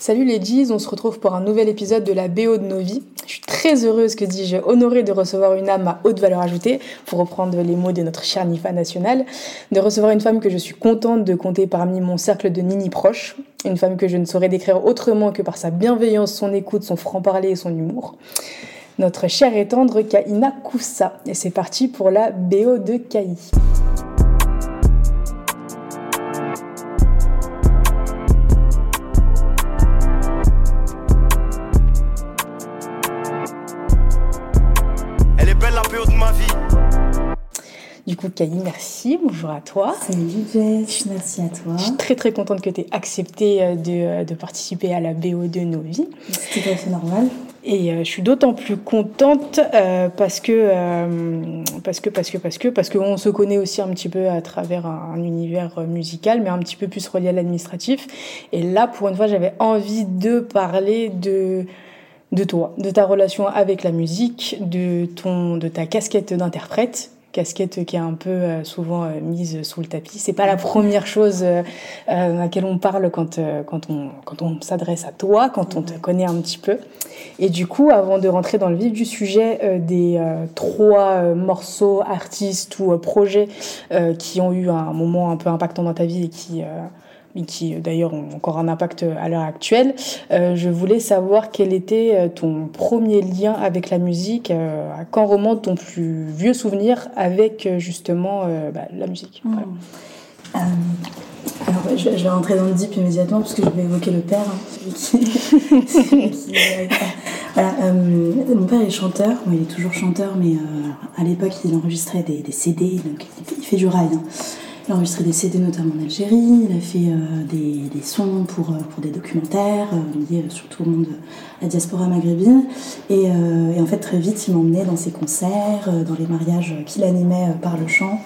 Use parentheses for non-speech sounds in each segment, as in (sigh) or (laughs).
Salut les G's, on se retrouve pour un nouvel épisode de la BO de nos vies. Je suis très heureuse, que dis-je, honorée de recevoir une âme à haute valeur ajoutée, pour reprendre les mots de notre chère Nifa nationale, de recevoir une femme que je suis contente de compter parmi mon cercle de nini proches, une femme que je ne saurais décrire autrement que par sa bienveillance, son écoute, son franc-parler et son humour. Notre chère et tendre Kaina Koussa. Et c'est parti pour la BO de Kai. Du coup, Kali, merci. Bonjour à toi. Salut Jess, merci à toi. Je suis très très contente que tu aies accepté euh, de, euh, de, participer à la BO de nos vies. C'est tout à fait normal. Et euh, je suis d'autant plus contente euh, parce, que, euh, parce que parce que parce que parce qu'on se connaît aussi un petit peu à travers un, un, univers musical, mais un petit peu plus relié à l'administratif. Et là, pour une fois, j'avais envie de parler de de toi, de ta relation avec la musique, de ton de ta casquette d'interprète casquette qui est un peu euh, souvent euh, mise sous le tapis. C'est pas la première chose euh, à laquelle on parle quand, quand on, quand on s'adresse à toi, quand on te connaît un petit peu. Et du coup, avant de rentrer dans le vif du sujet des trois morceaux, artistes ou projets qui ont eu un moment un peu impactant dans ta vie et qui qui d'ailleurs ont encore un impact à l'heure actuelle. Euh, je voulais savoir quel était euh, ton premier lien avec la musique, euh, à quand remonte ton plus vieux souvenir avec euh, justement euh, bah, la musique. Mmh. Voilà. alors je, je, vais rentrer dans le deep immédiatement parce que je vais évoquer le père, hein, celui qui, (laughs) celui qui voilà, mon père est chanteur, bon, il est toujours chanteur, mais à l'époque il enregistrait des, des, CD, donc il fait du rail. Hein. Il a enregistré des CD notamment en Algérie, il a fait euh, des, sons pour, pour des documentaires euh, liés surtout au monde de la diaspora maghrébine. Et, euh, en fait, très vite, il m'emmenait dans ses concerts, dans les mariages qu'il animait par le chant.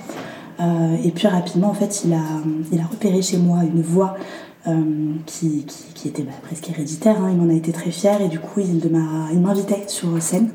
et puis rapidement, en fait, il a, il a repéré chez moi une voix euh, qui, qui, était bah, presque héréditaire. Hein. Il en a été très fier et du coup, il m'invitait sur scène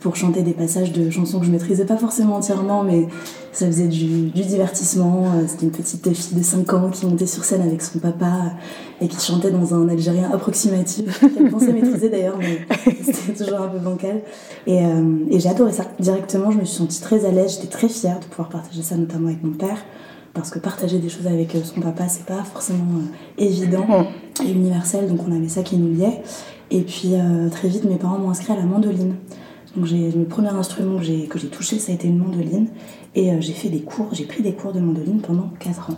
pour chanter des passages de chansons que je maîtrisais pas forcément entièrement, mais ça faisait du, du divertissement. Euh, c'était une petite fille de 5 ans qui montait sur scène avec son papa et qui chantait dans un algérien approximatif, (laughs) qu'elle pensait maîtriser d'ailleurs, mais c'était toujours un peu bancal. Et, euh, et j'ai adoré ça. Directement, je me suis sentie très à l'aise, j'étais très fière de pouvoir partager ça, notamment avec mon père parce que partager des choses avec son papa, c'est pas forcément euh, évident et universel, donc on avait ça qui nous liait. Et puis euh, très vite, mes parents m'ont inscrit à la mandoline. Donc j'ai le premier instrument que j'ai que j'ai touché, ça a été une mandoline, et euh, j'ai fait des cours, j'ai pris des cours de mandoline pendant 4 ans.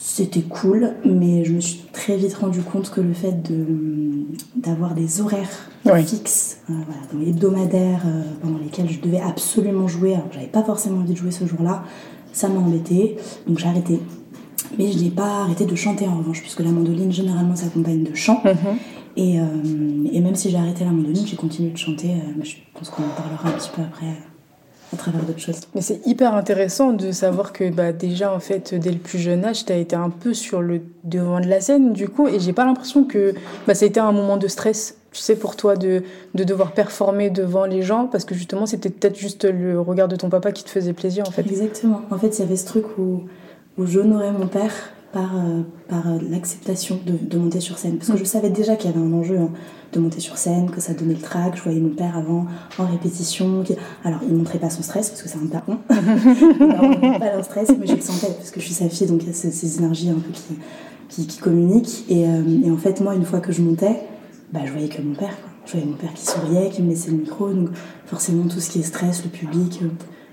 C'était cool, mais je me suis très vite rendu compte que le fait d'avoir des horaires oui. fixes, euh, voilà, donc hebdomadaires, euh, pendant lesquels je devais absolument jouer, alors j'avais pas forcément envie de jouer ce jour-là, ça m'a embêté, donc j'ai arrêté. Mais je n'ai pas arrêté de chanter en revanche, puisque la mandoline généralement s'accompagne de chant. Mm -hmm. Et, euh, et, même si j'ai arrêté la mandoline, j'ai continué de chanter. Euh, mais je pense qu'on en parlera un petit peu après à travers d'autres choses. Mais c'est hyper intéressant de savoir que bah, déjà, en fait, dès le plus jeune âge, tu as été un peu sur le devant de la scène, du coup, et j'ai pas l'impression que bah, ça a été un moment de stress, tu sais, pour toi, de, de devoir performer devant les gens, parce que justement, c'était peut-être juste le regard de ton papa qui te faisait plaisir, en fait. Exactement. En fait, il y avait ce truc où, où j'honorais mon père par, euh, par euh, l'acceptation de, de, monter sur scène. Parce que je savais déjà qu'il y avait un enjeu hein, de monter sur scène, que ça donnait le trac. Je voyais mon père avant en répétition. Qui... Alors, il ne montrait pas son stress parce que c'est un daron. (laughs) pas leur stress, mais je le sentais parce que je suis sa fille, donc il y a ces, ces énergies un peu qui, qui, qui communiquent. Et, euh, et, en fait, moi, une fois que je montais, bah, je voyais que mon père. Quoi. Je voyais mon père qui souriait, qui me laissait le micro. Donc, forcément, tout ce qui est stress, le public,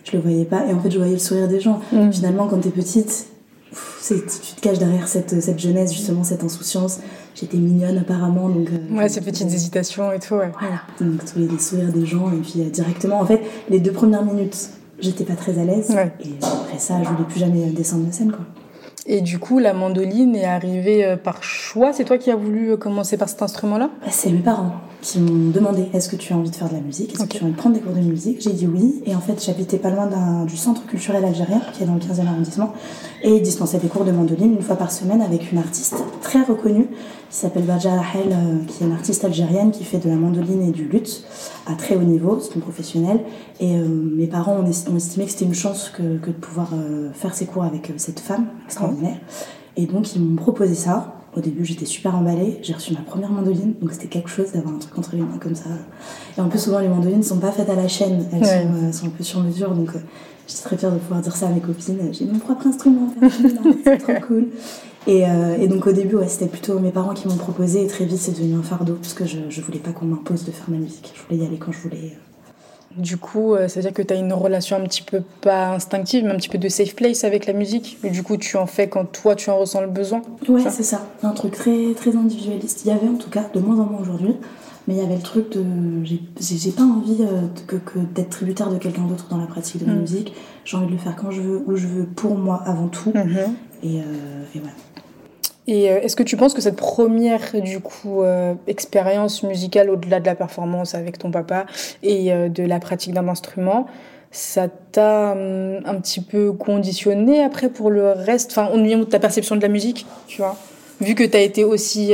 je le voyais pas. Et en fait, je voyais le sourire des gens. Mmh. Finalement, quand t'es petite, tu te caches derrière cette, cette jeunesse, justement, cette insouciance. J'étais mignonne apparemment. Donc, euh, ouais, ces petites euh, hésitations et tout, ouais. Voilà. Donc, tous les, les, sourires des gens, et puis euh, directement, en fait, les deux premières minutes, j'étais pas très à l'aise. Ouais. Et après ça, je voulais plus jamais descendre de scène, quoi. Et du coup, la mandoline est arrivée par choix. C'est toi qui as voulu commencer par cet instrument-là? Bah, C'est mes parents qui m'ont demandé est-ce que tu as envie de faire de la musique? Est-ce okay. que tu as envie de prendre des cours de musique? J'ai dit oui. Et en fait, j'habitais pas loin du centre culturel algérien, qui est dans le 15e arrondissement. Et ils dispensaient des cours de mandoline une fois par semaine avec une artiste très reconnue qui s'appelle Badja Rahel, euh, qui est une artiste algérienne qui fait de la mandoline et du luth à très haut niveau, c'est une professionnelle. Et euh, mes parents ont, est, ont estimé que c'était une chance que, que de pouvoir euh, faire ces cours avec cette femme extraordinaire. Et donc, ils m'ont proposé ça. Au début, j'étais super emballée. J'ai reçu ma première mandoline, donc c'était quelque chose d'avoir un truc entre les mains comme ça. Et en plus, souvent, les mandolines ne sont pas faites à la chaîne, elles sont, sont, un peu sur mesure, donc j'étais très fière de pouvoir dire ça à mes copines. J'ai mon propre instrument, c'est trop cool. Et, euh, et, donc au début, ouais, c'était plutôt mes parents qui m'ont proposé et très vite c'est devenu un fardeau parce que je, je voulais pas qu'on m'impose de faire ma musique. Je voulais y aller quand je voulais. Du coup, euh, ça veut dire que tu as une relation un petit peu pas instinctive, mais un petit peu de safe place avec la musique. Mais du coup, tu en fais quand toi tu en ressens le besoin. Ouais, c'est ça. Un truc très, très individualiste. Il y avait en tout cas, de moins en moins aujourd'hui, mais il y avait le truc de. J'ai pas envie euh, que, que d'être tributaire de quelqu'un d'autre dans la pratique de la mm. musique. J'ai envie de le faire quand je veux, où je veux, pour moi avant tout. Mm-hmm. Et, et voilà. Et euh, est-ce que tu penses que cette première du coup euh, expérience musicale au-delà de la performance avec ton papa et euh, de la pratique d'un instrument, ça t'a hum, un petit peu conditionné après pour le reste, enfin au niveau de ta perception de la musique, tu vois? Vu que tu as été aussi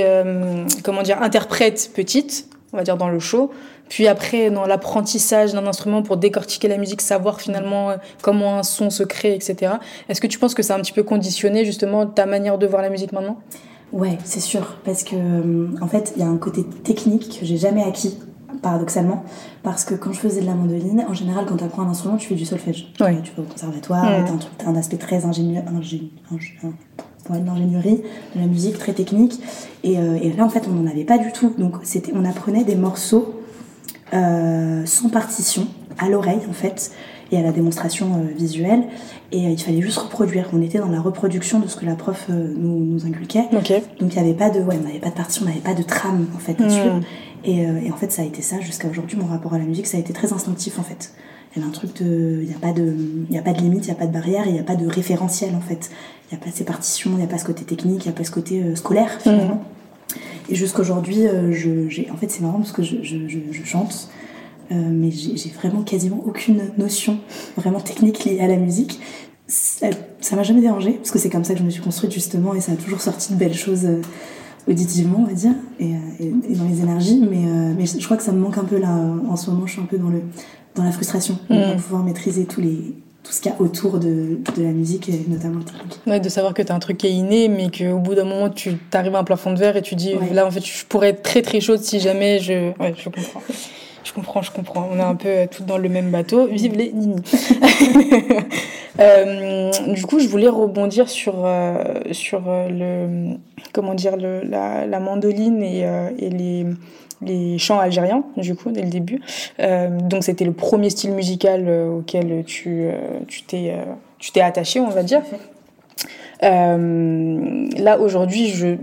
comment dire interprète petite, on va dire dans le show, puis après, dans l'apprentissage d'un instrument pour décortiquer la musique, savoir finalement euh, comment un son se crée, etc. Est-ce que tu penses que ça a un petit peu conditionné justement ta manière de voir la musique maintenant? Ouais, c'est sûr. Parce que, euh, en fait, il y a un côté technique que j'ai jamais acquis paradoxalement, parce que quand je faisais de la mandoline, en général, quand tu apprends un instrument, tu fais du solfège. Tu vas au conservatoire, mmh. tu as, un aspect très ingénieux, l'ingénierie de la musique, très technique. Et, euh, et, là, en fait, on n'en avait pas du tout. Donc, c'était, on apprenait des morceaux euh, sans partition, à l'oreille en fait, et à la démonstration euh, visuelle. Et euh, il fallait juste reproduire. On était dans la reproduction de ce que la prof nous, nous inculquait. Donc il n'y avait pas de, ouais, on n'avait pas de partition, on n'avait pas de trame en fait à suivre. Et, et, en fait, ça a été ça jusqu'à aujourd'hui. Mon rapport à la musique, ça a été très instinctif en fait. Il y avait un truc de, il n'y a pas de, il a pas de limite, il n'y a pas de barrière, il n'y a pas de référentiel en fait. Il n'y a pas ces partitions, il n'y a pas ce côté technique, il n'y a pas ce côté scolaire finalement. Hmm. Et jusqu'aujourd'hui, euh, en fait, c'est marrant parce que je, chante, euh, mais j'ai vraiment quasiment aucune notion vraiment technique liée à la musique. Ça m'a jamais dérangé parce que c'est comme ça que je me suis construite justement et ça a toujours sorti de belles choses euh, auditivement, on va dire, et, dans les énergies. Mais, mais je crois que ça me manque un peu là. En ce moment, je suis un peu dans, le, dans la frustration de mmh. pouvoir maîtriser tous les, tout ce qu'il y a autour de, de, la musique et notamment technique. Ouais, de savoir que tu as un truc qui est inné, mais qu'au bout d'un moment, tu arrives à un plafond de verre et tu dis, là, en fait, je pourrais être très très chaude si jamais je. Ouais, je comprends. Je comprends, je comprends. On est un peu euh, toutes dans le même bateau. Vive les nini. (laughs) euh, du coup, je voulais rebondir sur, euh, sur le. Comment dire, le, la, la mandoline et, et les les chants algériens, du coup, dès le début. Euh, donc, c'était le premier style musical euh, auquel tu euh, tu t'es tu t'es attaché, on va dire. là, aujourd'hui, je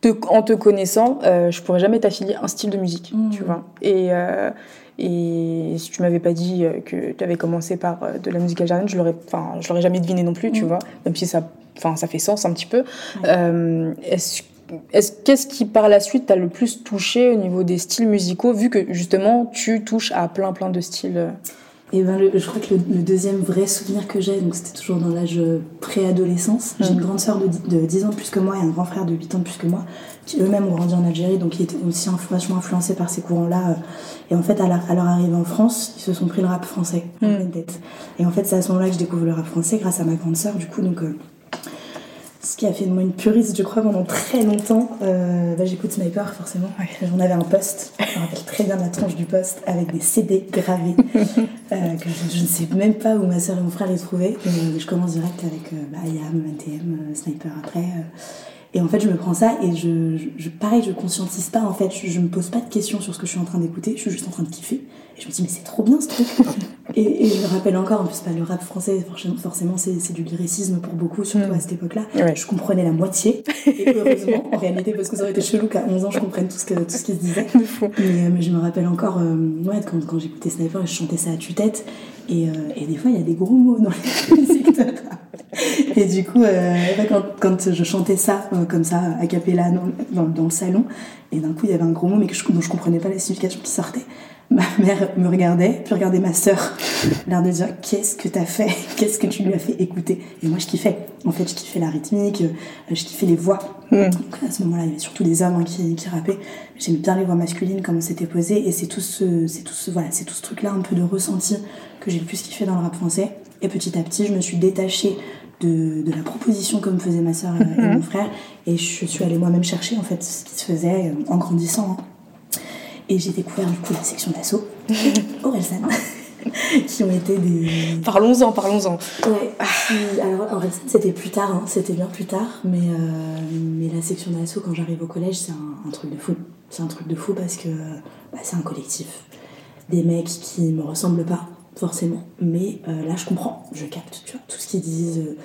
te, en te connaissant, je pourrais jamais t'affilier un style de musique, mmh. tu vois. Et, et si tu m'avais pas dit que tu avais commencé par de la musique algérienne, je l'aurais, enfin, je l'aurais jamais deviné non plus, tu mmh. vois. Même si ça, enfin, ça fait sens un petit peu. Est-ce Qu'est-ce qui par la suite t'a le plus touché au niveau des styles musicaux, vu que justement tu touches à plein plein de styles? Et eh ben, je crois que le, deuxième vrai souvenir que j'ai, donc c'était toujours dans l'âge préadolescence. J'ai une mm. grande sœur de, de, 10 ans de plus que moi et un grand frère de 8 ans de plus que moi, qui eux-mêmes ont grandi en Algérie, donc ils étaient aussi vachement influencés par ces courants-là. Et en fait, à leur, arrivée en France, ils se sont pris le rap français en mm. tête. Et en fait, c'est à ce moment-là que je découvre le rap français grâce à ma grande sœur, du coup, donc. Euh, ce qui a fait de moi une puriste, je crois, pendant très longtemps. Euh, bah, J'écoute Sniper, forcément. J'en avais un poste, je me rappelle très bien la tranche du poste, avec des CD gravés, (laughs) euh, que je, ne sais même pas où ma soeur et mon frère les trouvaient. Mais je commence direct avec euh, bah, IAM, NTM, euh, Sniper après. Et en fait, je me prends ça et je, je pareil, je conscientise pas en fait. Je, je, me pose pas de questions sur ce que je suis en train d'écouter. Je suis juste en train de kiffer. Et je me dis, mais c'est trop bien ce truc. (laughs) et, et, je me rappelle encore, en plus, pas le rap français, forcément, c'est du lyricisme pour beaucoup, surtout à cette époque-là. Je comprenais la moitié. Et heureusement, en réalité, parce que ça aurait été chelou qu'à 11 ans, je comprenne tout ce, que, tout ce qui se disait. Mais, mais, je me rappelle encore, euh, ouais, quand, quand j'écoutais Sniper je chantais ça à tue-tête. Et, euh, et, des fois, il y a des gros mots dans les (laughs) de Et du coup, euh, quand, quand, je chantais ça, comme ça, a cappella dans, dans, dans, le salon, et d'un coup, il y avait un gros mot, mais que je, dont je comprenais pas la signification qui sortait ma mère me regardait, puis regardait ma sœur, l'air de dire qu'est-ce que t'as fait, qu'est-ce que tu lui as fait écouter? Et moi je kiffais. En fait, je kiffais la rythmique, euh, je kiffais les voix. Hmm. Donc, à ce moment-là, il y avait surtout des hommes hein, qui, qui rappaient. J'aimais bien les voix masculines, comment c'était posé. Et c'est tout ce, c'est tout ce, voilà, c'est tout ce truc-là, un peu de ressenti que j'ai le plus kiffé dans le rap français. Et petit à petit, je me suis détachée de, de la proposition comme faisait ma soeur et Mhm. mon frère. Et je suis allée moi-même chercher en fait ce qui se faisait euh, en grandissant. hein. Et j'ai découvert du coup la section d'assaut, (laughs) Orelsan, (laughs) qui ont été des, Parlons-en, parlons-en. Ouais, alors réalité, c'était plus tard, hein, c'était bien plus tard, mais, euh, mais la section d'assaut, quand j'arrive au collège, c'est un, un truc de fou. C'est un truc de fou parce que bah, c'est un collectif. Des mecs qui me ressemblent pas, forcément, mais euh, là je comprends, je capte, tu vois, tout ce qu'ils disent. euh,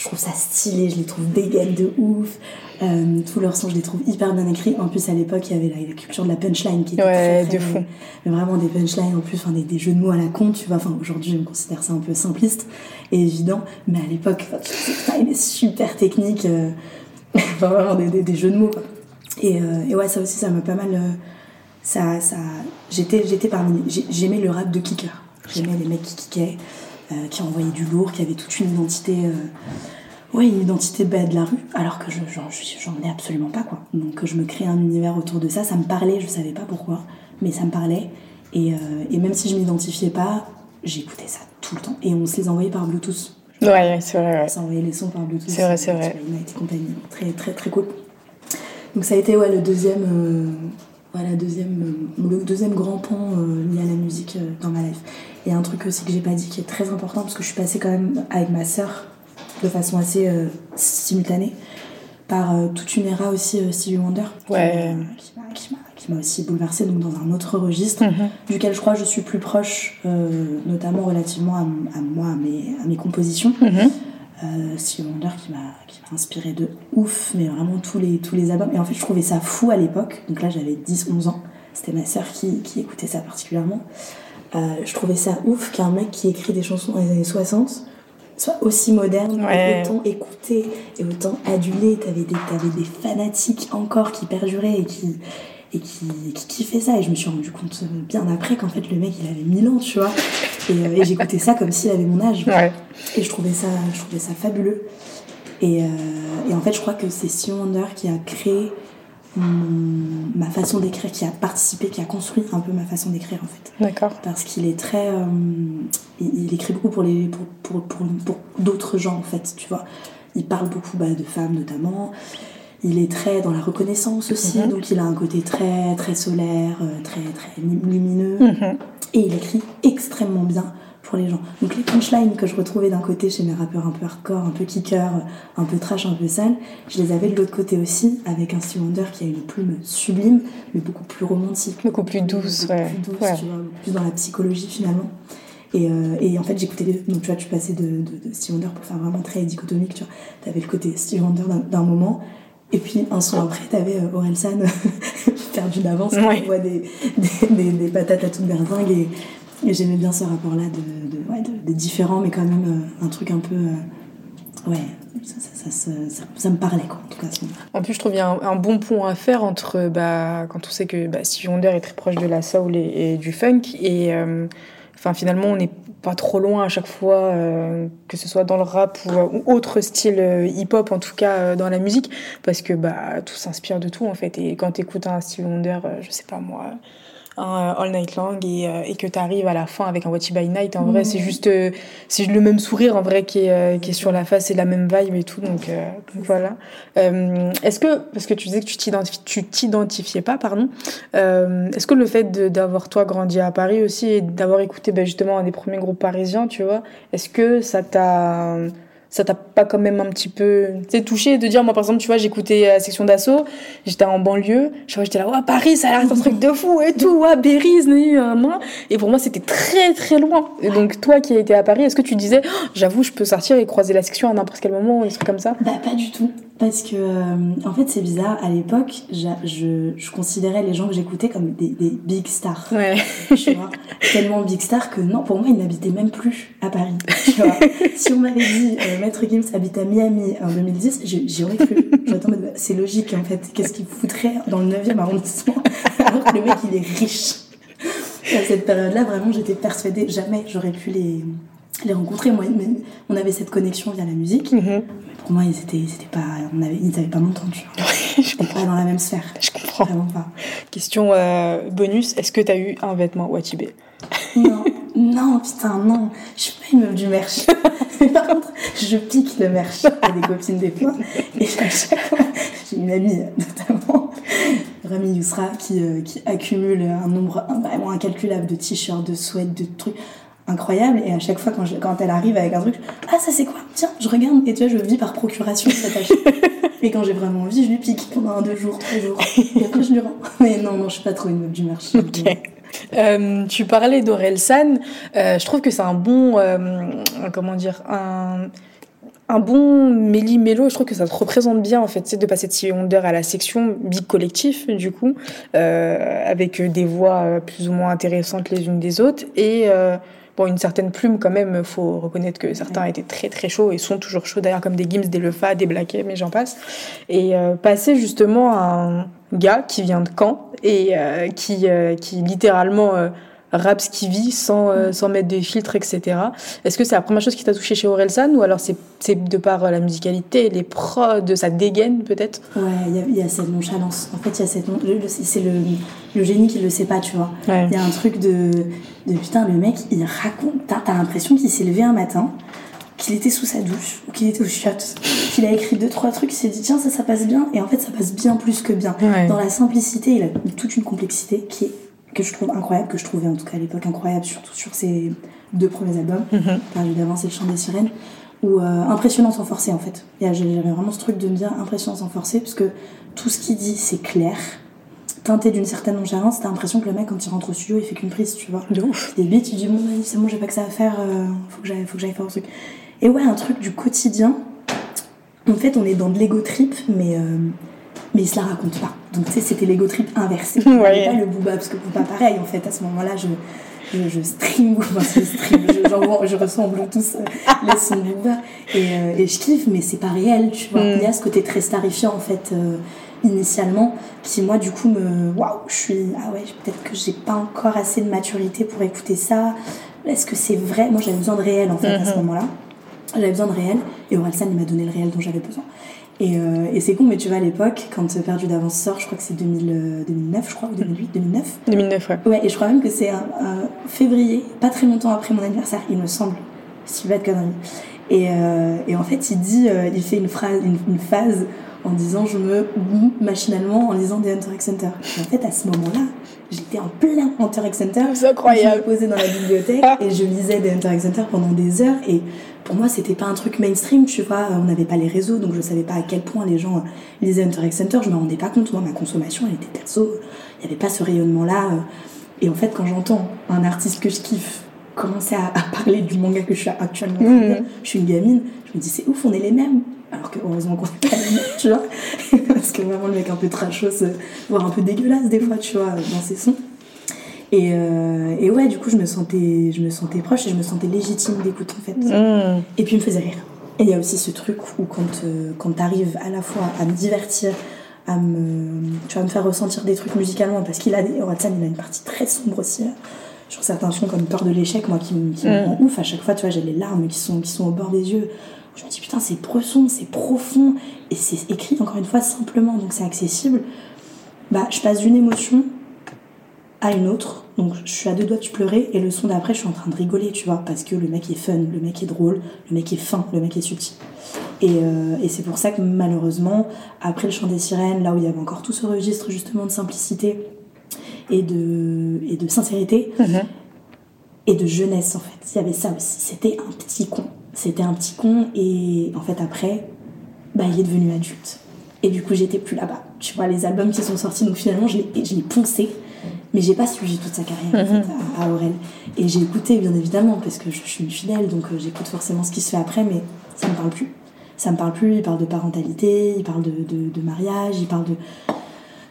je trouve ça stylé, je les trouve dégaines de ouf. Euh, tous leurs sons, je les trouve hyper bien écrits. En plus, à l'époque, il y avait la, la culture de la punchline qui était Ouais, très, très de fou. mais vraiment des punchlines en plus, enfin, des, des jeux de mots à la con, tu vois. Enfin, aujourd'hui, on considère ça un peu simpliste et évident, mais à l'époque, tu sais, il est super technique, euh, (laughs) enfin, vraiment des, des- des jeux de mots. quoi. Et, euh, et ouais, ça aussi, ça m'a pas mal. euh, ça, ça, j'étais, j'étais parmi. j'ai- J'aimais le rap de kicker. J'aimais les mecs qui kickaient, qui envoyaient du lourd, qui avaient toute une identité. euh, Ouais, une identité de la rue, alors que je, j'en, ai absolument pas, quoi. Donc je me crée un univers autour de ça, ça me parlait, je savais pas pourquoi, mais ça me parlait. Et, euh, et même si je m'identifiais pas, j'écoutais ça tout le temps. Et on se les envoyait par Bluetooth. Ouais, c'est vrai, ouais. On s'envoyait les sons par Bluetooth. C'est vrai, c'est vrai. Et compagnie. Très, très, très cool. Donc ça a été ouais, le deuxième, euh, voilà, deuxième, euh, le deuxième grand pan euh, lié à la musique euh, dans ma life. Et un truc aussi que j'ai pas dit qui est très important, parce que je suis passée quand même avec ma sœur de façon assez euh, simultanée par euh, toute une era aussi euh, Stevie Wonder. Qui Ouais. m'a- qui m'a- qui m'a qui m'a aussi bouleversée donc dans un autre registre Mhm. duquel je crois je suis plus proche euh, notamment relativement à, moi à mes, à mes compositions. Euh, Stevie Wonder qui m'a qui m'a inspiré de ouf mais vraiment tous les tous les albums. Et en fait je trouvais ça fou à l'époque. Donc là j'avais 10 11 ans. C'était ma sœur qui, qui écoutait ça particulièrement je trouvais ça ouf qu'un mec qui écrit des chansons dans les années 60 soit aussi moderne Ouais. autant écouté et autant adulé t'avais des t'avais des fanatiques encore qui perduraient et qui et qui, qui kiffaient ça et je me suis rendu compte euh, bien après qu'en fait le mec il avait 1000 ans tu vois et, euh, et j'écoutais ça comme s'il avait mon âge Ouais. et je trouvais ça, je trouvais ça fabuleux. Et, euh, et en fait, je crois que c'est Stevie Wonder qui a créé ma façon d'écrire, qui a participé, qui a construit un peu ma façon d'écrire en fait. D'accord. Parce qu'il est très. euh, il, il écrit beaucoup pour, les, pour, pour, pour, pour d'autres gens en fait, tu vois. Il parle beaucoup bah, de femmes notamment. Il est très dans la reconnaissance aussi, Mhm. donc il a un côté très, très solaire, euh, très, très lumineux. Mhm. Et il écrit extrêmement bien pour les gens. Donc les punchlines que je retrouvais d'un côté chez mes rappeurs un peu hardcore, un peu kicker, un peu trash, un peu sale, je les avais de l'autre côté aussi, avec un Stevie Wonder qui a une plume sublime, mais beaucoup plus romantique. Beaucoup plus douce, Beaucoup ouais. plus douce, Ouais. tu vois, beaucoup plus dans la psychologie finalement. Et, euh, et en fait, j'écoutais les deux. Donc, tu vois, tu passais de, de, de Stevie Wonder pour faire vraiment très dichotomique. Tu vois, t'avais le côté Stevie Wonder d'un- moment, et puis un son après, t'avais euh, Orelsan perdu (laughs) d'avance, qui Ouais. envoie des, des, des, des patates à toute berzingue. Et, et j'aimais bien ce rapport-là de, de, différent, mais quand même euh, un truc un peu. euh, ouais, ça, ça, ça, me parlait, quoi, en tout cas. En plus, je trouve qu'il y a un, bon pont à faire entre bah, quand on sait que bah, Wonder est très proche de la soul et, du funk. Et euh, enfin, finalement, on n'est pas trop loin à chaque fois, que ce soit dans le rap ou, autre style hip-hop, en tout cas dans la musique, parce que bah, tout s'inspire de tout en fait. Et quand tu écoutes un Stevie Wonder, je sais pas moi. Un euh, All Night Long et, euh, et que tu arrives à la fin avec un What You By Night en vrai c'est juste euh, c'est le même sourire en vrai qui est, qui est sur la face et la même vibe et tout donc, euh, donc voilà. Euh, est-ce que, parce que tu disais que tu t'identifiais pas, pardon, euh, est-ce que le fait d'avoir toi grandi à Paris aussi et d'avoir écouté ben, justement un des premiers groupes parisiens, tu vois, est-ce que ça t'a ça t'a pas quand même un petit peu sais, touché de dire moi par exemple tu vois j'écoutais la section d'assaut j'étais en banlieue j'étais là ouais Paris ça a l'air un truc de fou et tout ouais euh, nan. et pour moi c'était très très loin et donc toi qui as été à Paris est-ce que tu disais Oh, j'avoue je peux sortir et croiser la section à n'importe quel moment ou des trucs comme ça? Bah, pas du tout. Parce que, euh, en fait, c'est bizarre. À l'époque, je, je considérais les gens que j'écoutais comme des, des big stars. ouais Tu vois Tellement big stars que non, pour moi, ils n'habitaient même plus à Paris. Tu vois si on m'avait dit euh, Maître Gims habite à Miami en 2010, j'ai- j'y aurais cru. Bah, c'est logique en fait. Qu'est-ce qu'il foutrait dans le 9e arrondissement (laughs) alors que le mec il est riche? À cette période-là, vraiment, j'étais persuadée, jamais j'aurais pu les, les rencontrer. Moi, on avait cette connexion via la musique. Mhm. Mais pour moi, ils étaient pas, on avait, ils avaient pas mon temps, tu vois. (laughs) je pas dans la même sphère. je comprends Vraiment pas. Question euh, bonus, est-ce que tu as eu un vêtement Watibé Non, Non, putain, non, je suis pas une meuf du merch. (laughs) Mais par contre, je pique le merch à des copines des fois. Et à chaque fois, j'ai une amie, notamment, Rami Yousra, qui, euh, qui accumule un nombre vraiment incalculable de t-shirts, de sweats, de trucs incroyables. Et à chaque fois, quand, je- quand elle arrive avec un truc, ah, ça c'est quoi? Tiens, je regarde. Et tu vois, je vis par procuration cette achat. (laughs) Et quand j'ai vraiment envie, je lui pique pendant un, deux jours, trois jours. Et après, je lui rends. Mais non, non, je suis pas trop une meuf du merch. Ok. Euh, tu parlais d'Orelsan. Euh, je trouve que c'est un bon, euh, comment dire, un, un bon méli mélo. Je trouve que ça te représente bien en fait, c'est de passer de Stevie Wonder à la section big collectif du coup, euh, avec des voix plus ou moins intéressantes les unes des autres et Bon, une certaine plume quand même, faut reconnaître que certains étaient très très chauds et sont toujours chauds d'ailleurs comme des Gims, des Lefa, des Blackey, mais j'en passe. Et euh, passer justement à un gars qui vient de Caen et euh, qui, euh, qui littéralement rappe ce vit sans, euh, sans mettre de filtres, etc. Est-ce que c'est la première chose qui t'a touché chez Orelsan ou alors c'est c'est de par euh, la musicalité, les prods, de sa dégaine peut-être? Ouais, il y a- il y, a cette nonchalance. En fait, il y a cette c'est le, le génie qui le sait pas, tu vois. Ouais. Il y a un truc de, de putain, le mec, il raconte. T'as l'impression qu'il s'est levé un matin, qu'il était sous sa douche, ou qu'il était au chiottes, qu'il a écrit deux, trois trucs, il s'est dit tiens, ça, ça passe bien. Et en fait, ça passe bien plus que bien. Ouais. Dans la simplicité, il a toute une complexité qui est, que je trouve incroyable, que je trouvais en tout cas à l'époque incroyable, surtout sur ses deux premiers albums. Perdu d'avance et Le chant des sirènes, ou euh, impressionnant sans forcer en fait. J'avais vraiment ce truc de me dire impressionnant sans forcer, parce que tout ce qu'il dit, c'est clair, teinté d'une certaine nonchalance, t'as l'impression que le mec, quand il rentre au studio, il fait qu'une prise, tu vois. De ouf. Des beats, tu dis bon, c'est bon, j'ai pas que ça à faire, euh, faut que j'aille faut que j'aille faire un truc. Et ouais, un truc du quotidien. En fait, on est dans de l'ego trip, mais, euh, mais il se la raconte pas. Donc, tu sais, c'était l'ego trip inversé. (laughs) Ouais. pas le booba, parce que booba, pareil, en fait, à ce moment-là, je, je, je stream, enfin, je stream, je, je reçois en Bluetooth euh, les sons de booba, et, euh, et je kiffe, mais c'est pas réel, tu vois. Mm. Il y a ce côté très starifiant, en fait, euh, initialement, qui, moi, du coup, me. Waouh, je suis. Ah ouais, peut-être que j'ai pas encore assez de maturité pour écouter ça. Est-ce que c'est vrai? Moi, j'avais besoin de réel, en fait, à ce Mhm. moment-là. J'avais besoin de réel, et Orelsan, il m'a donné le réel dont j'avais besoin. Et, euh, et c'est con, mais tu vois, à l'époque, quand Perdu d'avance sort, je crois que c'est 2000, euh, 2009, je crois, ou 2008, 2009. 2009, ouais. Ouais, et je crois même que c'est un, un février, pas très longtemps après mon anniversaire, il me semble, si pas de conneries. Et, euh, et en fait, il dit, euh, il fait une phrase, une, une phase en disant je me machinalement en lisant des Hunter x Hunter. Et en fait, à ce moment-là, j'étais en plein Hunter x Hunter. C'est incroyable. Je me posais dans la bibliothèque et je lisais des Hunter x Hunter pendant des heures. Et pour moi, c'était pas un truc mainstream, tu vois. On n'avait pas les réseaux, donc je savais pas à quel point les gens lisaient Hunter x Hunter. Je me rendais pas compte. Moi, ma consommation, elle était perso. Il n'y avait pas ce rayonnement-là. Et en fait, quand j'entends un artiste que je kiffe commencer à, à parler du manga que je suis actuellement en lire, je suis une gamine, je me dis c'est ouf, on est les mêmes. Alors que heureusement qu'on n'est pas les mêmes, tu vois. (laughs) Parce que vraiment, le mec un peu trashos, euh, voire un peu dégueulasse des fois, tu vois, dans ses sons. Et, euh, et ouais, du coup, je me sentais, je me sentais proche et je me sentais légitime d'écoute en fait. Mmh. Et puis il me faisait rire. Et il y a aussi ce truc où quand, euh, quand t'arrives à la fois à me divertir, à me, tu vas me faire ressentir des trucs musicalement, parce qu'il a, des- il a une partie très sombre aussi, là, sur certains sons comme Peur de l'échec, moi qui, me- qui me Mm. rend ouf, à chaque fois, tu vois, j'ai les larmes qui sont, qui sont au bord des yeux. Je me dis, putain, c'est profond, c'est profond, et c'est écrit, encore une fois, simplement, donc c'est accessible. Bah, je passe d'une émotion à une autre. Donc je suis à deux doigts de pleurer et le son d'après, je suis en train de rigoler, tu vois, parce que le mec est fun, le mec est drôle, le mec est fin, le mec est subtil. Et, euh, et c'est pour ça que malheureusement, après le chant des sirènes, là où il y avait encore tout ce registre justement de simplicité et de, et de sincérité Mhm. et de jeunesse en fait, il y avait ça aussi. C'était un petit con. C'était un petit con et en fait après, bah, il est devenu adulte. Et du coup, j'étais plus là-bas. Tu vois, les albums qui sont sortis, donc finalement, je l'ai poncé. Mais j'ai pas suivi toute sa carrière en Mhm. fait, à, à Aurel. Et j'ai écouté, bien évidemment, parce que je, je suis une fidèle, donc euh, j'écoute forcément ce qui se fait après, mais ça me parle plus. Ça me parle plus, il parle de parentalité, il parle de, de, de mariage, il parle de,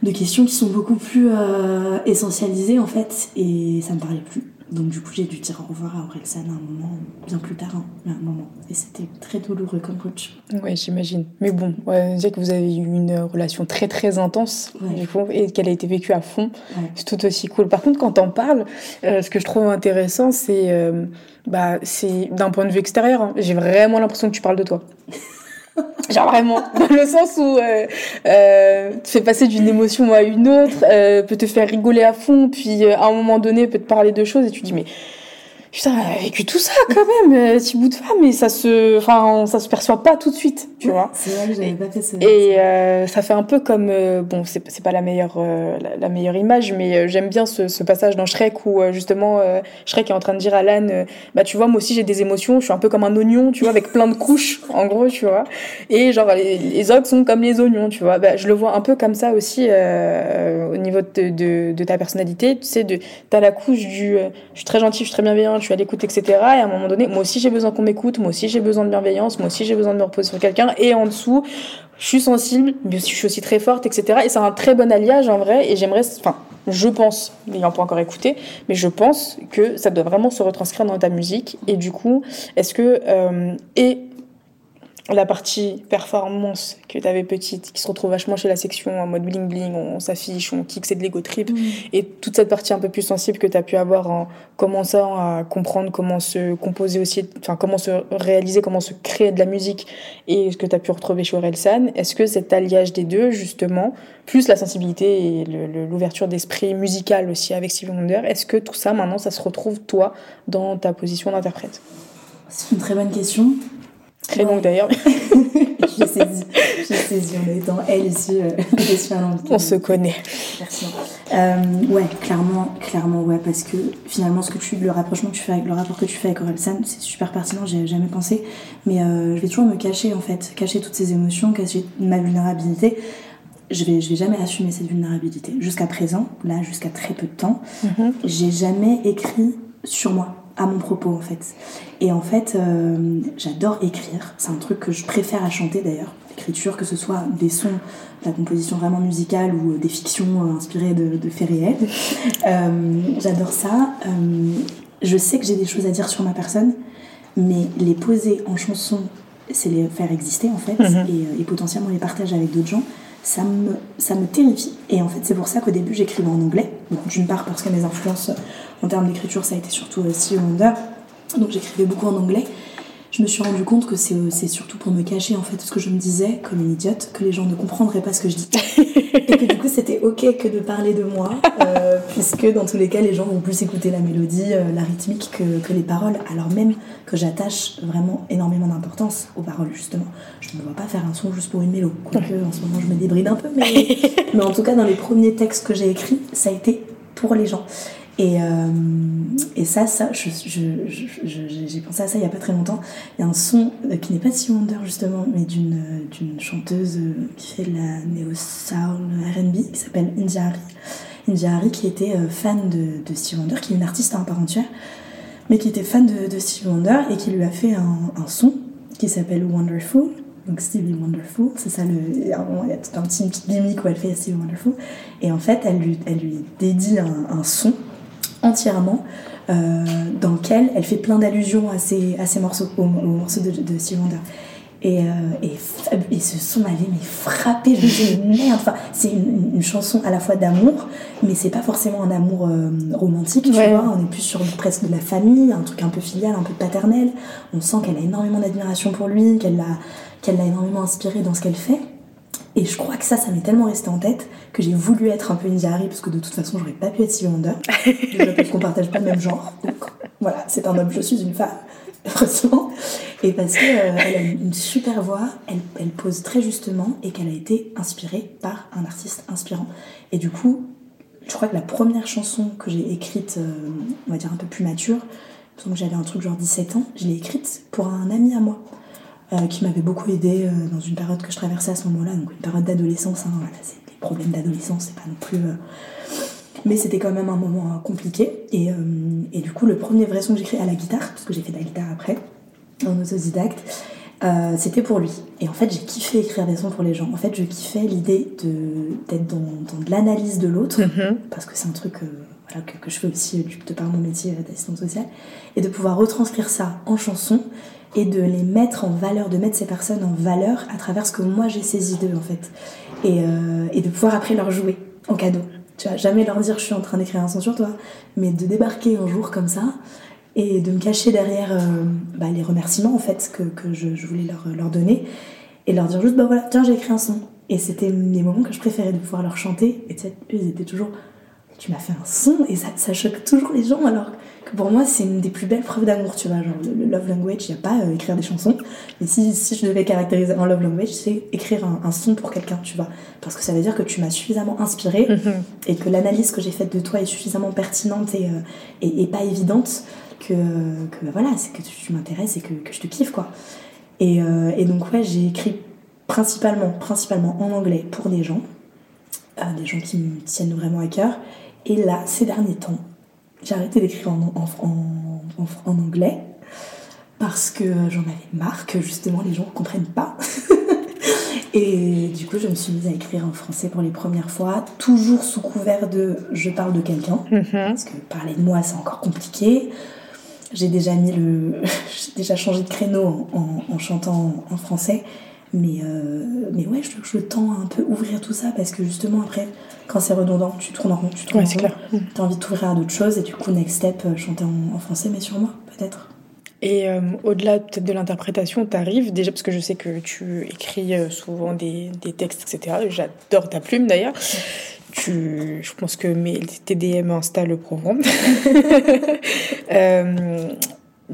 de questions qui sont beaucoup plus euh, essentialisées en fait, et ça me parlait plus. Donc du coup, j'ai dû dire au revoir à Aurel San à un moment, bien plus tard, hein, mais à un moment. Et c'était très douloureux comme coach. Ouais, j'imagine. Mais bon, ouais, dire que vous avez eu une relation très très intense, Ouais. du coup, et qu'elle a été vécue à fond, Ouais. c'est tout aussi cool. Par contre, quand t'en parles, euh, ce que je trouve intéressant, c'est euh, bah, c'est d'un point de vue extérieur. hein, J'ai vraiment l'impression que tu parles de toi. (laughs) Genre vraiment, (laughs) dans le sens où euh, euh, te fait passer d'une émotion à une autre, euh, peut te faire rigoler à fond, puis euh, à un moment donné peut te parler de choses et tu dis mais putain, elle a vécu tout ça quand même, euh, petit bout de femme, et ça se, enfin, ça se perçoit pas tout de suite, tu vois. C'est vrai que j'avais pas fait ça. Et euh, ça fait un peu comme, euh, bon, c'est pas la meilleure, euh, la, la meilleure image, mais j'aime bien ce, ce passage dans Shrek où justement Shrek est en train de dire à Lan, bah tu vois, moi aussi j'ai des émotions, je suis un peu comme un oignon, tu vois, avec plein de couches, (laughs) en gros, tu vois. Et genre les, les ogres sont comme les oignons, tu vois. Bah, je le vois un peu comme ça aussi au niveau de, de, de ta personnalité, tu sais, de t'as la couche du, je suis très gentil, je suis très bienveillant, je suis à l'écoute, etc. Et à un moment donné, moi aussi j'ai besoin qu'on m'écoute, moi aussi j'ai besoin de bienveillance, moi aussi j'ai besoin de me reposer sur quelqu'un. Et en dessous, je suis sensible, mais je suis aussi très forte, etc. Et c'est un très bon alliage en vrai. Et j'aimerais, enfin, je pense, n'ayant pas encore écouté, mais je pense que ça doit vraiment se retranscrire dans ta musique. Et du coup, est-ce que euh, la partie performance que tu avais petite, qui se retrouve vachement chez la section en mode bling bling, on s'affiche, on kick, c'est de l'ego trip, et toute cette partie un peu plus sensible que tu as pu avoir en commençant à comprendre comment se composer aussi, enfin comment se réaliser, comment se créer de la musique, et ce que tu as pu retrouver chez Orelsan, est-ce que cet alliage des deux, justement, plus la sensibilité et l'ouverture d'esprit musical aussi avec Stevie Wonder, est-ce que tout ça, maintenant, ça se retrouve, toi, dans ta position d'interprète? C'est une très bonne question. Très longue d'ailleurs, (laughs) J'ai saisi, j'ai saisi en étant elle ici, euh, (laughs) à l'envie. on se connaît. Pertinent. Euh, ouais, clairement, clairement, ouais, parce que finalement, ce que tu, le rapprochement que tu fais avec le rapport que tu fais avec Orelsan, c'est super pertinent, j'ai jamais pensé, mais euh, je vais toujours me cacher en fait, cacher toutes ces émotions, cacher ma vulnérabilité. Je vais, je vais jamais assumer cette vulnérabilité. Jusqu'à présent, là, jusqu'à très peu de temps, Mhm. j'ai jamais écrit sur moi, à mon propos en fait. Et en fait, euh, j'adore écrire. C'est un truc que je préfère à chanter d'ailleurs. L'écriture, que ce soit des sons, de la composition vraiment musicale ou euh, des fictions euh, inspirées de, de faits réels. (laughs) Euh, j'adore ça. Euh, je sais que j'ai des choses à dire sur ma personne, mais les poser en chanson, c'est les faire exister en fait, Mhm. et, et potentiellement les partager avec d'autres gens. Ça me, ça me terrifie. Et en fait, c'est pour ça qu'au début, j'écrivais en anglais. D'une part, parce que mes influences en termes d'écriture, ça a été surtout euh, Stevie Wonder. Donc j'écrivais beaucoup en anglais. Je me suis rendu compte que c'est euh, c'est surtout pour me cacher en fait parce que je me disais comme une idiote que les gens ne comprendraient pas ce que je dis et que du coup c'était ok que de parler de moi euh, puisque dans tous les cas les gens vont plus écouter la mélodie, euh, la rythmique que, que les paroles alors même que j'attache vraiment énormément d'importance aux paroles justement. Je ne me vois pas faire un son juste pour une mélo quoique en ce moment je me débride un peu mais, mais en tout cas dans les premiers textes que j'ai écrits ça a été pour les gens. Et, euh, et ça, ça j'ai pensé à ça il y a pas très longtemps. Il y a un son euh, qui n'est pas de Wonder justement, mais d'une euh, chanteuse qui fait de la néo-soul R&B qui s'appelle Injari. Injari qui était fan de, de Stevie Wonder, qui est une artiste à part entière, mais qui était fan de, de Stevie Wonder et qui lui a fait un, un son qui s'appelle Wonderful. Donc Stevie Wonderful, c'est ça le. Il y a tout un petit, gimmick où elle fait Stevie Wonderful. Et en fait, elle lui, elle lui dédie un, un son entièrement euh, dans lequel elle fait plein d'allusions à ces, à ces morceaux, aux, aux morceaux de, de Stevie Wonder. Et, euh, et, ce son m'avait mais frappé, je me disais merde, enfin, c'est une, une chanson à la fois d'amour, mais c'est pas forcément un amour euh, romantique, tu Ouais. vois, on est plus sur presque de la famille, un truc un peu filial, un peu paternel. On sent qu'elle a énormément d'admiration pour lui, qu'elle l'a qu'elle l'a énormément inspiré dans ce qu'elle fait. Et je crois que ça, ça m'est tellement resté en tête que j'ai voulu être un peu India Harry parce que de toute façon, j'aurais pas pu être Stevie Wonder. (laughs) Déjà parce qu'on partage pas le même genre. Donc voilà, c'est un homme, je suis une femme, heureusement. Et parce qu'elle a une super voix, elle, elle pose très justement et qu'elle a été inspirée par un artiste inspirant. Et du coup, je crois que la première chanson que j'ai écrite, euh, on va dire un peu plus mature, donc j'avais un truc genre 17 ans, je l'ai écrite pour un ami à moi euh, qui m'avait beaucoup aidé euh, dans une période que je traversais à ce moment-là, donc une période d'adolescence. Hein, voilà, c'est des problèmes d'adolescence, c'est pas non plus. euh, Mais c'était quand même un moment compliqué. Et, et du coup, le premier vrai son que j'ai écrit à la guitare, parce que j'ai fait de la guitare après, en autodidacte, c'était pour lui. Et en fait, j'ai kiffé écrire des sons pour les gens. En fait, je kiffais l'idée d'être dans, dans de l'analyse de l'autre Mhm. parce que c'est un truc voilà, que, que je fais aussi de par mon métier d'assistante sociale, et de pouvoir retranscrire ça en chanson et de les mettre en valeur, de mettre ces personnes en valeur à travers ce que moi j'ai saisi d'eux en fait. Et, euh, et de pouvoir après leur jouer en cadeau. Tu vois, jamais leur dire je suis en train d'écrire un son sur toi, mais de débarquer un jour comme ça et de me cacher derrière euh, bah, les remerciements en fait que, que je, voulais leur, leur donner et leur dire juste bah voilà tiens j'ai écrit un son et c'était les moments que je préférais de pouvoir leur chanter et tu sais, ils étaient toujours tu m'as fait un son et ça, ça choque toujours les gens alors que pour moi c'est une des plus belles preuves d'amour, tu vois. Genre le, love language, il n'y a pas euh, écrire des chansons, mais si, si je devais caractériser un love language, c'est écrire un, un, son pour quelqu'un, tu vois. Parce que ça veut dire que tu m'as suffisamment inspiré Mhm. et que l'analyse que j'ai faite de toi est suffisamment pertinente et, euh, et, et pas évidente que, que bah, voilà, c'est que tu m'intéresses et que, que je te kiffe quoi. Et, euh, et donc ouais, j'ai écrit principalement, principalement en anglais pour des gens, euh, des gens qui me tiennent vraiment à cœur. Et là, ces derniers temps, j'ai arrêté d'écrire en, en, en, en, anglais parce que j'en avais marre que justement les gens ne comprennent pas. (laughs) Et du coup, je me suis mise à écrire en français pour les premières fois, toujours sous couvert de je parle de quelqu'un, Mhm. parce que parler de moi, c'est encore compliqué. J'ai déjà mis le, (laughs) j'ai déjà changé de créneau en, chantant en français, mais euh, mais ouais, je, je tends à un peu ouvrir tout ça parce que justement après, quand c'est redondant, tu tournes en rond, tu tournes Ouais, en rond. clair. T'as envie de t'ouvrir à d'autres choses et du coup, next step, euh, chanter en, en français, mais sur moi, peut-être. Et euh, au-delà peut-être de l'interprétation, t'arrives déjà parce que je sais que tu écris souvent des, des textes, etc. J'adore ta plume d'ailleurs. Tu, je pense que mes, tes DM Insta le prouveront. (laughs) euh,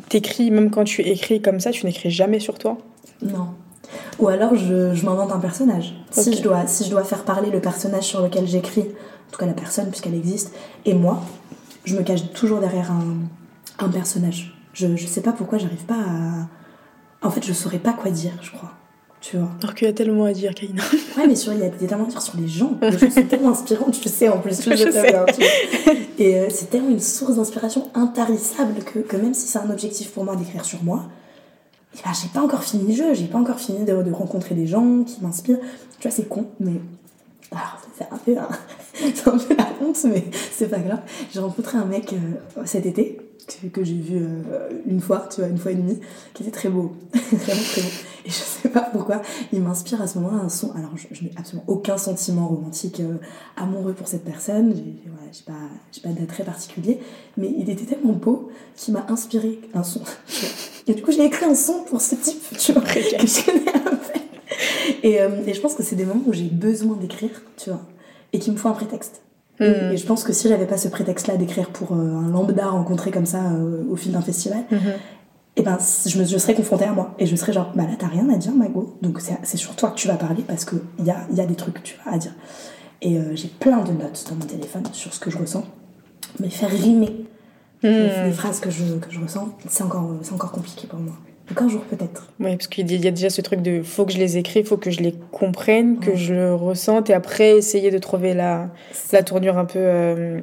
T'écris, même quand tu écris comme ça, tu n'écris jamais sur toi? Non. Ou alors je, je m'invente un personnage. Si, je dois, si je dois faire parler le personnage sur lequel j'écris, en tout cas la personne puisqu'elle existe, et moi, je me cache toujours derrière un, un personnage. Je, je sais pas pourquoi j'arrive pas à. En fait, je saurais pas quoi dire, je crois. Tu vois. Alors qu'il y a tellement à dire, Kaina. Ouais, mais sur, il y a tellement à dire sur les gens. Les gens sont tellement inspirants, tu sais en plus. Tu le Je sais bien, tu vois. Et euh, c'est tellement une source d'inspiration intarissable que, que même si c'est un objectif pour moi d'écrire sur moi, eh ben, j'ai pas encore fini le jeu, j'ai pas encore fini de, rencontrer des gens qui m'inspirent. Tu vois, c'est con, mais. Alors, c'est un peu, un (laughs) peu la honte, mais c'est pas grave. J'ai rencontré un mec euh, cet été que, j'ai vu euh, une fois, tu vois, une fois et demie, qui était très beau, (laughs) vraiment très beau. Et je sais pas pourquoi, il m'inspire à ce moment-là un son. Alors, je, je n'ai absolument aucun sentiment romantique euh, amoureux pour cette personne, j'ai voilà, j'ai pas, j'ai pas d'attrait particulier, mais il était tellement beau qu'il m'a inspiré un son. (laughs) Et du coup, j'ai écrit un son pour ce type, (laughs) tu vois, que je connais à peine. Et, euh, et je pense que c'est des moments où j'ai besoin d'écrire, tu vois, et qu'il me faut un prétexte. Et- Mhm. Et je pense que si j'avais pas ce prétexte-là d'écrire pour euh, un lambda rencontré comme ça euh, au fil d'un festival, Mhm. et ben c- je, me, je serais confrontée à moi. Et je serais genre, bah là t'as rien à dire, Mago. Donc c'est sur toi que tu vas parler parce qu'il y a, y a des trucs que tu as à dire. Et euh, j'ai plein de notes dans mon téléphone sur ce que je ressens. Mais faire rimer les, Mhm. les phrases que je, que je ressens, c'est encore, c'est encore compliqué pour moi. Donc un jour peut-être. Oui, parce qu'il y a déjà ce truc de faut que je les écrive, faut que je les comprenne, que Ouais. je le ressente, et après essayer de trouver la, la tournure un peu euh,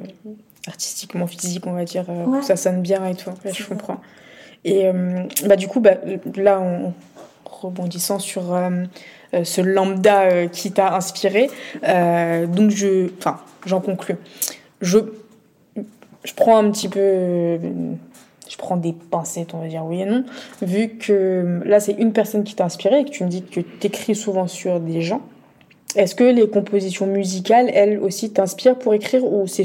artistiquement physique, on va dire, euh, Ouais. que ça sonne bien et tout. Je comprends. Et euh, bah, du coup, bah, là, en rebondissant sur euh, ce lambda qui t'a inspiré, donc je, enfin, j'en conclus. Je, je prends un petit peu, je prends des pincettes, on va dire oui et non, vu que là c'est une personne qui t'a inspiré et que tu me dis que tu écris souvent sur des gens. Est-ce que les compositions musicales, elles aussi, t'inspirent pour écrire ou c'est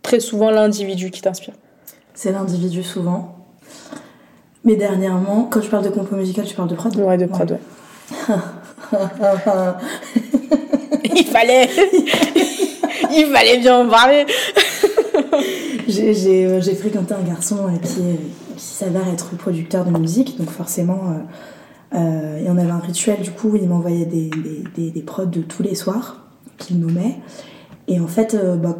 très souvent l'individu qui t'inspire? C'est l'individu souvent. Mais dernièrement, quand je parle de compo musical, tu parles de prod? Ouais, de prod, ouais. (laughs) Il fallait (laughs) Il fallait bien en parler (laughs) J'ai j'ai, euh, j'ai fréquenté un garçon euh, qui, est- qui s'avère être producteur de musique, donc forcément, euh, euh, et on avait un rituel du coup il m'envoyait des, des, des, des prods de tous les soirs qu'il nommait. Et en fait, euh, bah,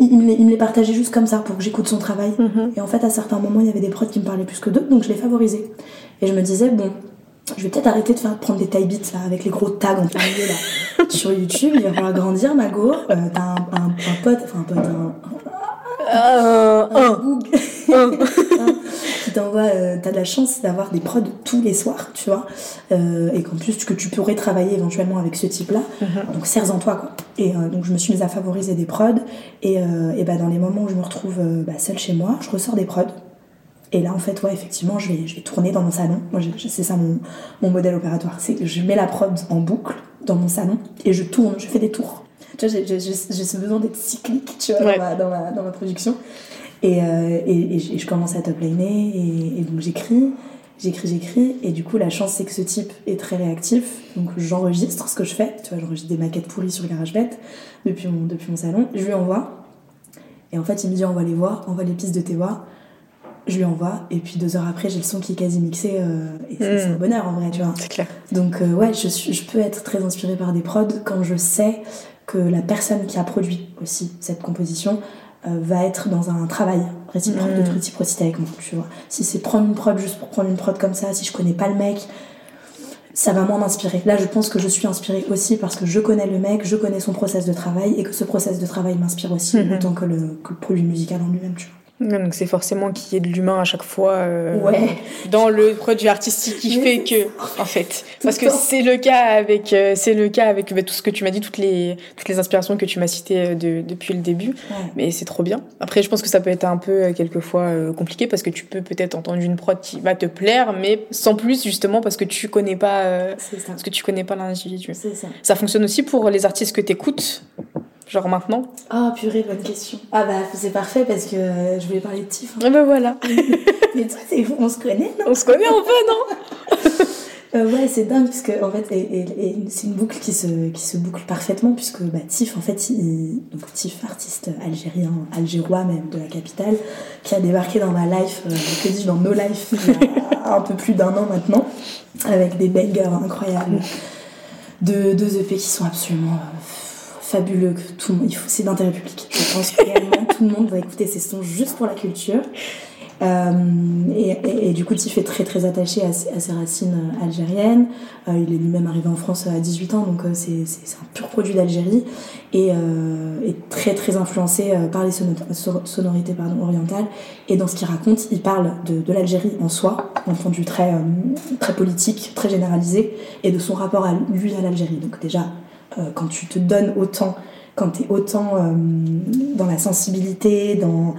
il, me les, il me les partageait juste comme ça pour que j'écoute son travail. Mhm. Et en fait, à certains moments, il y avait des prods qui me parlaient plus que d'autres, donc je les favorisais. Et je me disais, bon, je vais peut-être arrêter de faire prendre des taille beats là, avec les gros tags en plein milieu là. (laughs) Sur YouTube, il va falloir grandir, Mago. Euh, T'as un, un, un pote, enfin un pote, un, Euh, un un. qui (laughs) t'envoie, euh, t'as de la chance d'avoir des prods tous les soirs, tu vois, euh, et qu'en plus que tu pourrais travailler éventuellement avec ce type-là, Mhm. donc serre-en toi quoi. Et euh, donc je me suis mise à favoriser des prods, et, et bah, dans les moments où je me retrouve bah, seule chez moi, je ressors des prods. Et là, en fait, ouais, effectivement, je vais, je vais tourner dans mon salon. Moi, c'est ça mon, mon modèle opératoire. C'est que je mets la prod en boucle dans mon salon et je tourne, je fais des tours. Tu vois, j'ai- ce besoin d'être cyclique, tu vois, Ouais. dans, ma, dans, ma, dans ma production. Et, euh, et, et je- et je commence à topliner et, et donc j'écris, j'écris, j'écris. Et du coup, la chance, c'est que ce type est très réactif. Donc j'enregistre ce que je fais. Tu vois, j'enregistre des maquettes pourries sur GarageBand depuis mon, depuis mon salon. Je lui envoie. Et en fait, il me dit envoie les voix, envoie les pistes de tes voix. Je lui envoie, et puis deux heures après, j'ai le son qui est quasi mixé, euh, et c'est c'est un bonheur en vrai, tu vois. C'est clair. Donc, euh, ouais, je, suis, je peux être très inspirée par des prods quand je sais que la personne qui a produit aussi cette composition euh, va être dans un travail réciproque Mm. de réciprocité avec moi, tu vois. Si c'est prendre une prod juste pour prendre une prod comme ça, si je connais pas le mec, ça va moins m'inspirer. Là, je pense que je suis inspirée aussi parce que je connais le mec, je connais son process de travail et que ce process de travail m'inspire aussi Mhm. autant que le, que le produit musical en lui-même, tu vois. Donc c'est forcément qu'il y ait de l'humain à chaque fois euh, Ouais. dans le produit artistique qui fait que en fait. Parce que c'est le cas avec euh, c'est le cas avec bah, tout ce que tu m'as dit toutes les toutes les inspirations que tu m'as citées euh, de- depuis le début. Ouais. mais c'est trop bien. Après je pense que ça peut être un peu quelquefois euh, compliqué parce que tu peux peut-être entendre une prod qui va te plaire mais sans plus justement parce que tu connais pas euh, parce que tu connais pas l'individu ça. ça fonctionne aussi pour les artistes que t'écoutes genre maintenant Ah purée, bonne question. Ah bah c'est parfait parce que je voulais parler de Tiff. hein. et ben voilà (laughs) Mais toi, on se connaît, non? On se connaît un peu non? (laughs) Euh, Ouais, c'est dingue parce que en fait, et, et- et c'est une boucle qui se, qui se boucle parfaitement puisque bah, Tiff, en fait, il, donc Tiff, artiste algérien, algérois même de la capitale, qui a débarqué dans ma life, euh, que dis-je, dans nos lives il y a un peu plus d'un an maintenant, avec des bangers incroyables, de deux EP qui sont absolument euh, fabuleux, que tout le monde, c'est d'intérêt public. Je pense que tout le monde doit écouter ces sons juste pour la culture. Euh, et, du coup, Tiff est très très attaché à, ses- racines euh, algériennes. Euh, il est lui-même arrivé en France à 18 ans, donc c'est un pur produit d'Algérie et, très très influencé par les sono- so- sonorités orientales. Et dans ce qu'il raconte, il parle de, l'Algérie en soi, d'un point de vue très, très politique, très généralisé, et de son rapport à lui à l'Algérie. Donc déjà, quand tu te donnes autant, quand tu es autant euh, dans la sensibilité, dans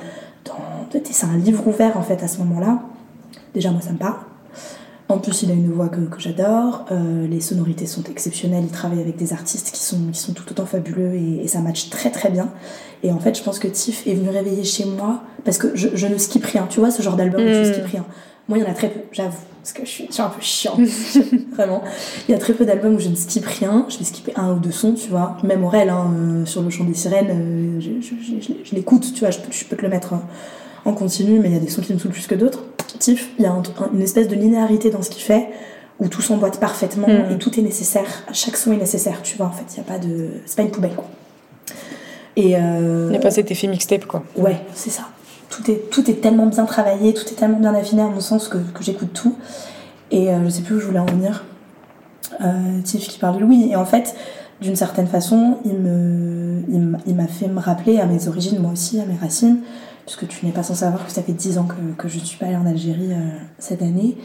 dans- c'est un livre ouvert en fait à ce moment-là. Déjà moi ça me parle. En plus il a une voix que, que j'adore, Euh, les sonorités sont exceptionnelles, il travaille avec des artistes qui sont, qui sont tout autant fabuleux et, et ça match très très bien. Et en fait je pense que Tiff est venu réveiller chez moi parce que je, je ne skip rien, tu vois ce genre d'album où Mm. tu skip rien. Moi il y en a très peu, j'avoue, parce que je suis, je suis un peu chiante, (laughs) vraiment. Il y a très peu d'albums où je ne skip rien, je vais skipper un ou deux sons, tu vois. Même Aurel, hein, euh, sur le chant des sirènes, euh, je, l'écoute, tu vois, je peux, je peux te le mettre hein, en continu, mais il y a des sons qui me saoulent plus que d'autres. Tiff, il y a un- un- une espèce de linéarité dans ce qu'il fait, où tout s'emboîte parfaitement Mhm. et tout est nécessaire. Chaque son est nécessaire, tu vois, en fait, il y a pas de. C'est pas une poubelle, quoi. Et. euh, il n'y a pas cet effet mixtape quoi Ouais, c'est ça. Tout est, tout est tellement bien travaillé, tout est tellement bien affiné à mon sens que, que j'écoute tout. Et euh, je sais plus où je voulais en venir. Euh, Tiff qui parle de Louis. Et en fait, d'une certaine façon, il me, il m'a- fait me rappeler à mes origines, moi aussi, à mes racines. Puisque tu n'es pas sans savoir que ça fait 10 ans que, que je ne suis pas allée en Algérie euh, cette année.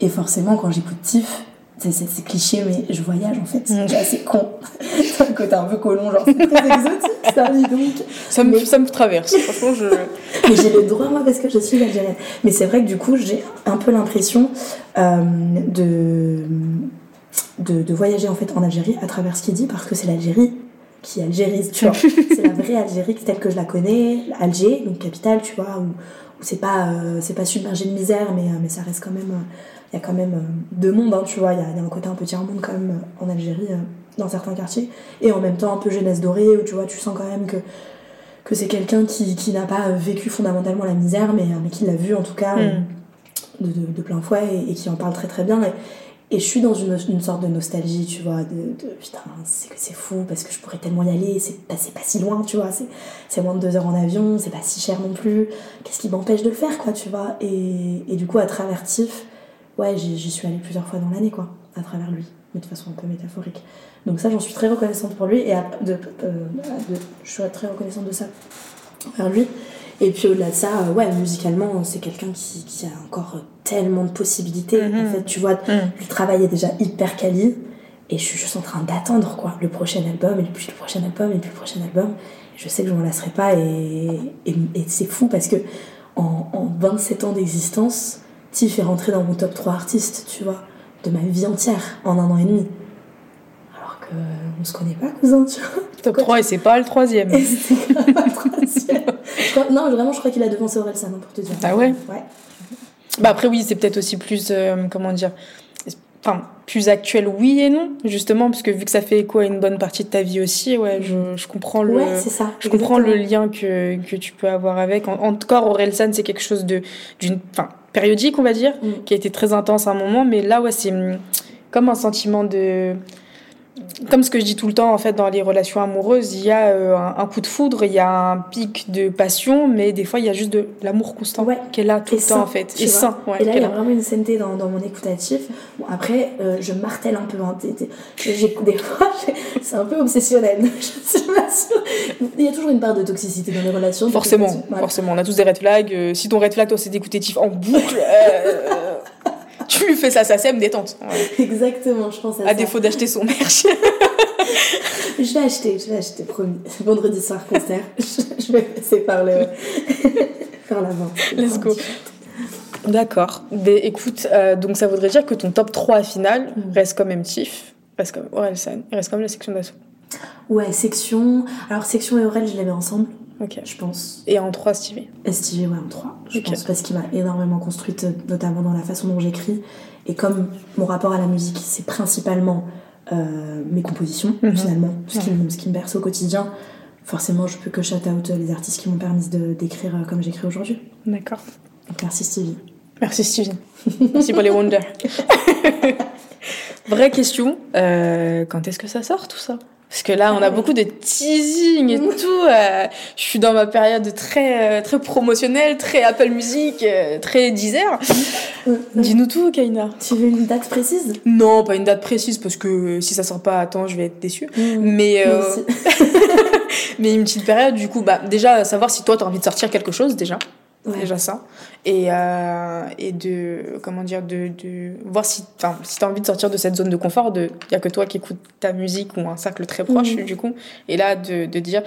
Et forcément, quand j'écoute Tiff, c'est, c'est- c'est cliché, mais je voyage en fait. Mm. C'est assez con. (laughs) C'est un côté un peu colon, genre c'est très exotique, ça, dis donc. ça me, Mais- ça me traverse franchement je (laughs) Mais j'ai le droit, moi, parce que je suis algérienne. Mais c'est vrai que du coup, j'ai un peu l'impression euh, de, de, de voyager en fait en Algérie à travers ce qu'il dit, parce que c'est l'Algérie qui algérise, tu vois. (laughs) c'est la vraie Algérie telle que je la connais, Alger, donc capitale, tu vois, où, où c'est pas, euh, c'est pas submergé de misère, mais, euh, mais ça reste quand même. Il y a quand même deux mondes, hein, tu vois. Il y, a- il y a un côté un peu tiers-monde quand même en Algérie, dans certains quartiers. Et en même temps, un peu jeunesse dorée, où tu vois, tu sens quand même que que c'est quelqu'un qui, qui n'a pas vécu fondamentalement la misère, mais, mais qui l'a vu en tout cas euh, de, de- de plein fouet et, et qui en parle très très bien. Et, et je suis dans une, une sorte de nostalgie, tu vois, de, de putain, c'est que c'est fou parce que je pourrais tellement y aller, c'est pas, pas si loin, tu vois, c'est, moins de deux heures en avion, c'est pas si cher non plus. Qu'est-ce qui m'empêche de le faire, quoi, tu vois? Et, et du coup, à travers Tiff, ouais, j'y, j'y suis allée plusieurs fois dans l'année, quoi, à travers lui, mais de façon un peu métaphorique. Donc ça, j'en suis très reconnaissante pour lui et à- de, euh, de- je suis très reconnaissante de ça vers lui. Et puis au-delà de ça, euh, ouais, musicalement, c'est quelqu'un qui, qui a encore tellement de possibilités. Mhm. En fait, tu vois, le travail est déjà hyper quali et je suis juste en train d'attendre quoi, le prochain album et puis le prochain album et puis le prochain album. Et je sais que je m'en lasserai pas et, et, et c'est fou parce que en, en 27 ans d'existence, Tiff est rentré dans mon top 3 artistes, tu vois, de ma vie entière en un an et demi. Que on se connaît pas, cousin, tu vois. top 3 et c'est pas le troisième Et c'est pas le troisième. (laughs) Crois- non, vraiment, je crois qu'il a devancé Orelsan, hein, pour te dire. Ah ouais? Ouais. Bah après oui, c'est peut-être aussi plus euh, comment dire enfin, plus actuel, oui et non, justement, parce que vu que ça fait écho à une bonne partie de ta vie aussi, ouais, je, je comprends le, Ouais, c'est ça. je comprends le lien que, que tu peux avoir avec. En, en tout cas, Orelsan, c'est quelque chose de, d'une, enfin, périodique, on va dire, Mm. qui a été très intense à un moment, mais là, ouais, c'est hum, comme un sentiment de, comme ce que je dis tout le temps, en fait, dans les relations amoureuses, il y a euh, un, un coup de foudre, il y a un pic de passion, mais des fois, il y a juste de l'amour constant Ouais. qui est là tout Et le temps, sain, en fait. Et vois. sain, ouais. Et là, il y a vraiment une sainteté dans, dans mon écoutatif. Bon, après, euh, je martèle un peu. Hein, j'écoute des fois, (laughs) j'ai- c'est un peu obsessionnel. (laughs) je suis pas sûre. Il y a toujours une part de toxicité dans les relations. Forcément, forcément. On a tous des red flags. Euh, si ton red flag, toi, c'est d'écouter en boucle, fais ça, ça sème détente. Ouais. (laughs) Exactement, je pense à, À ça. défaut d'acheter son merch. (laughs) Je vais acheter, je vais acheter, promis. (laughs) Vendredi soir, concert. je, vais passer par le. par la vente. Let's go. D'accord. Ben, écoute, euh, donc ça voudrait dire que ton top 3 final Mm. reste comme même Tiff, reste comme Orelsan, reste comme la section d'assaut. Ouais, section. Alors, section et Aurel, je les mets ensemble, Ok. je pense. Et en 3, Stevie. STG, ouais, en 3. Je pense parce qu'il m'a énormément construite, notamment dans la façon dont j'écris. Et comme mon rapport à la musique, c'est principalement euh, mes compositions, Mhm. finalement, ce qui, me- ce qui me berce au quotidien, forcément, je peux que shout out les artistes qui m'ont permis d'écrire euh, comme j'écris aujourd'hui. D'accord. Merci Stevie. Merci Stevie. Merci pour les wonders. (laughs) Vraie question, euh, quand est-ce que ça sort tout ça? Parce que là, on a beaucoup de teasing et tout. euh, je suis dans ma période très, euh, très promotionnelle, très Apple Music, euh, très Deezer. Dis-nous tout, Kaina. Tu veux une date précise? Non, pas une date précise, parce que si ça sort pas à temps, je vais être déçue. Mais, euh, (laughs) mais une petite période, du coup, bah, déjà, savoir si toi, tu as envie de sortir quelque chose, déjà. Ouais. Déjà ça. Et, euh, et de, comment dire, de, de voir si, enfin, si tu as envie de sortir de cette zone de confort, il n'y a que toi qui écoutes ta musique ou un cercle très proche, Mhm. du coup. Et là, de, de dire,